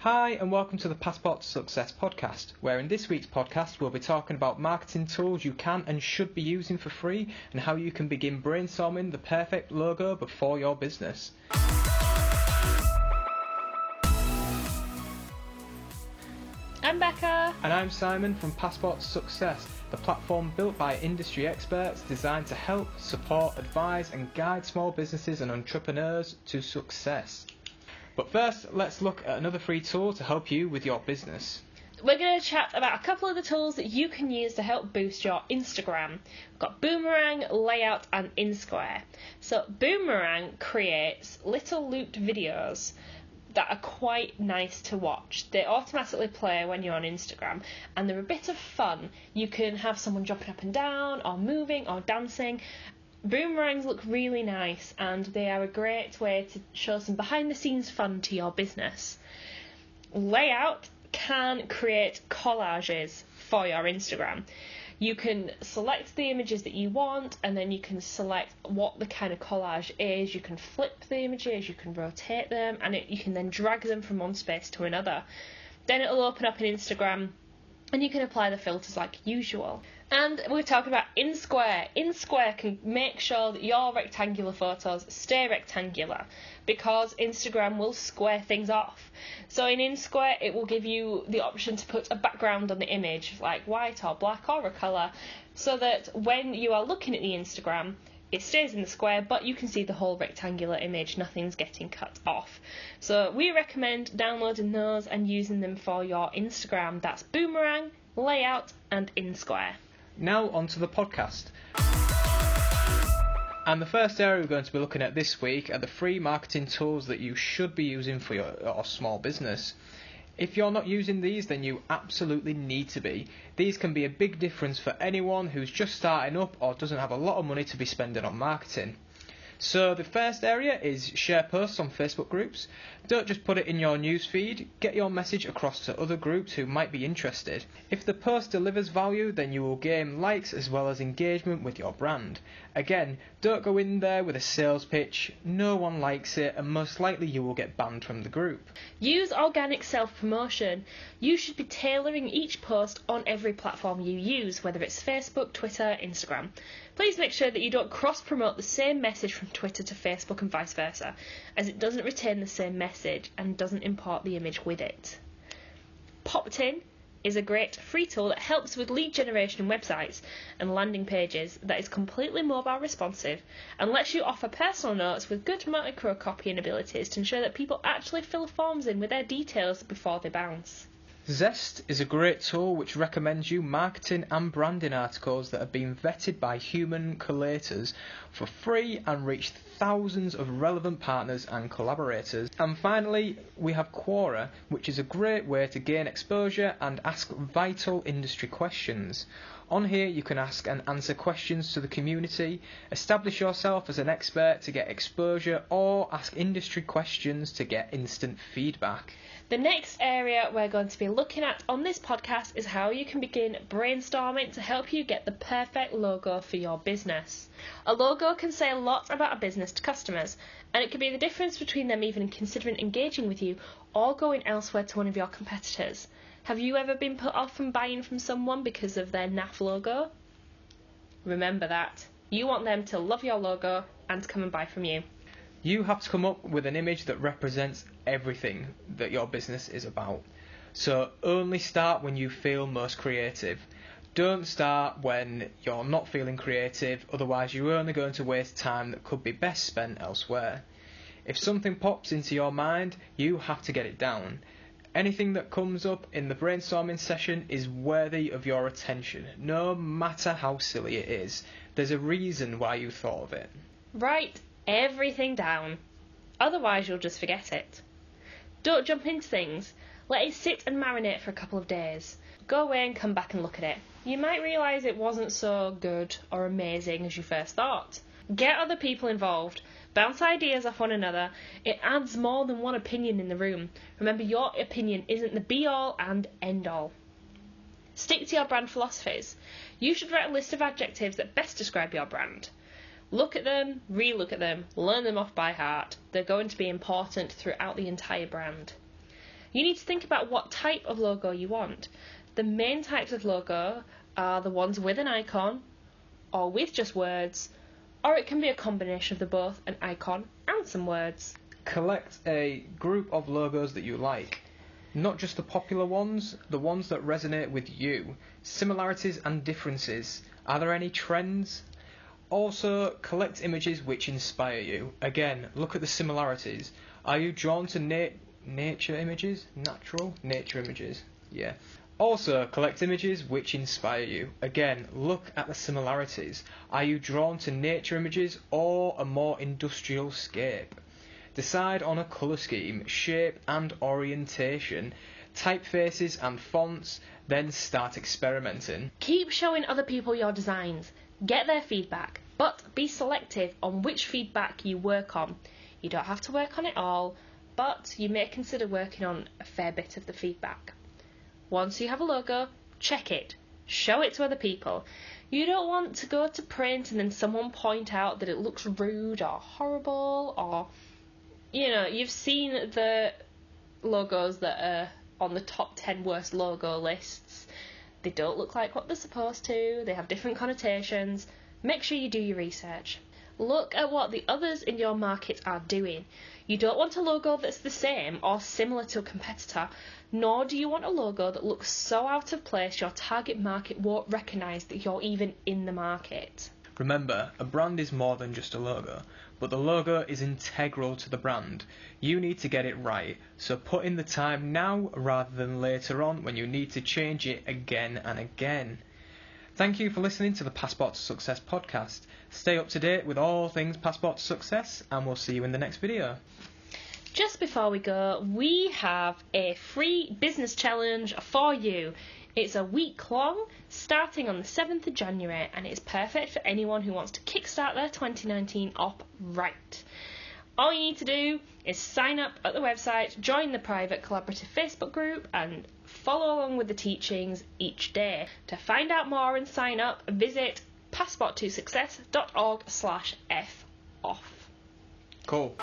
Hi, and welcome to the Passport to Success podcast, where in this week's podcast we'll be talking about marketing tools you can and should be using for free and how you can begin brainstorming the perfect logo before your business. I'm Becca. And I'm Simon from Passport to Success, the platform built by industry experts designed to help, support, advise, and guide small businesses and entrepreneurs to success. But first, let's look at another free tool to help you with your business. We're going to chat about a couple of the tools that you can use to help boost your Instagram. We've got Boomerang, Layout, and InSquare. So, Boomerang creates little looped videos that are quite nice to watch. They automatically play when you're on Instagram and they're a bit of fun. You can have someone jumping up and down, or moving, or dancing. Boomerangs look really nice and they are a great way to show some behind the scenes fun to your business. Layout can create collages for your Instagram. You can select the images that you want and then you can select what the kind of collage is. You can flip the images, you can rotate them, and it, you can then drag them from one space to another. Then it'll open up in Instagram and you can apply the filters like usual. And we're talking about InSquare. InSquare can make sure that your rectangular photos stay rectangular because Instagram will square things off. So in InSquare, it will give you the option to put a background on the image, like white or black or a colour, so that when you are looking at the Instagram, it stays in the square, but you can see the whole rectangular image, nothing's getting cut off. So we recommend downloading those and using them for your Instagram. That's Boomerang, Layout, and InSquare. Now, on to the podcast. And the first area we're going to be looking at this week are the free marketing tools that you should be using for your, your small business. If you're not using these, then you absolutely need to be. These can be a big difference for anyone who's just starting up or doesn't have a lot of money to be spending on marketing. So the first area is share posts on Facebook groups. Don't just put it in your newsfeed, get your message across to other groups who might be interested. If the post delivers value, then you will gain likes as well as engagement with your brand. Again, don't go in there with a sales pitch, no one likes it, and most likely you will get banned from the group. Use organic self promotion. You should be tailoring each post on every platform you use, whether it's Facebook, Twitter, Instagram. Please make sure that you don't cross promote the same message from Twitter to Facebook and vice versa, as it doesn't retain the same message and doesn't import the image with it. Poptin is a great free tool that helps with lead generation websites and landing pages that is completely mobile responsive and lets you offer personal notes with good micro copying abilities to ensure that people actually fill forms in with their details before they bounce. Zest is a great tool which recommends you marketing and branding articles that have been vetted by human collators for free and reach thousands of relevant partners and collaborators. And finally, we have Quora, which is a great way to gain exposure and ask vital industry questions. On here, you can ask and answer questions to the community, establish yourself as an expert to get exposure, or ask industry questions to get instant feedback. The next area we're going to be looking at on this podcast is how you can begin brainstorming to help you get the perfect logo for your business. A logo can say a lot about a business to customers, and it could be the difference between them even considering engaging with you or going elsewhere to one of your competitors. Have you ever been put off from buying from someone because of their NAF logo? Remember that. You want them to love your logo and to come and buy from you. You have to come up with an image that represents everything that your business is about. So only start when you feel most creative. Don't start when you're not feeling creative, otherwise, you're only going to waste time that could be best spent elsewhere. If something pops into your mind, you have to get it down. Anything that comes up in the brainstorming session is worthy of your attention, no matter how silly it is. There's a reason why you thought of it. Write everything down, otherwise, you'll just forget it. Don't jump into things. Let it sit and marinate for a couple of days. Go away and come back and look at it. You might realise it wasn't so good or amazing as you first thought. Get other people involved. Bounce ideas off one another. It adds more than one opinion in the room. Remember, your opinion isn't the be all and end all. Stick to your brand philosophies. You should write a list of adjectives that best describe your brand. Look at them, re look at them, learn them off by heart. They're going to be important throughout the entire brand. You need to think about what type of logo you want. The main types of logo are the ones with an icon, or with just words, or it can be a combination of the both an icon and some words. Collect a group of logos that you like. Not just the popular ones, the ones that resonate with you. Similarities and differences. Are there any trends? Also, collect images which inspire you. Again, look at the similarities. Are you drawn to na- nature images? Natural? Nature images. Yeah. Also, collect images which inspire you. Again, look at the similarities. Are you drawn to nature images or a more industrial scape? Decide on a colour scheme, shape and orientation, typefaces and fonts, then start experimenting. Keep showing other people your designs. Get their feedback, but be selective on which feedback you work on. You don't have to work on it all, but you may consider working on a fair bit of the feedback. Once you have a logo, check it. Show it to other people. You don't want to go to print and then someone point out that it looks rude or horrible or you know, you've seen the logos that are on the top 10 worst logo lists. They don't look like what they're supposed to, they have different connotations. Make sure you do your research. Look at what the others in your market are doing. You don't want a logo that's the same or similar to a competitor, nor do you want a logo that looks so out of place your target market won't recognise that you're even in the market. Remember, a brand is more than just a logo, but the logo is integral to the brand. You need to get it right, so put in the time now rather than later on when you need to change it again and again. Thank you for listening to the Passport to Success podcast. Stay up to date with all things Passport to Success, and we'll see you in the next video. Just before we go, we have a free business challenge for you. It's a week long, starting on the 7th of January, and it's perfect for anyone who wants to kickstart their 2019 up right. All you need to do is sign up at the website, join the private collaborative Facebook group, and follow along with the teachings each day. To find out more and sign up, visit passport2success.org slash. Cool.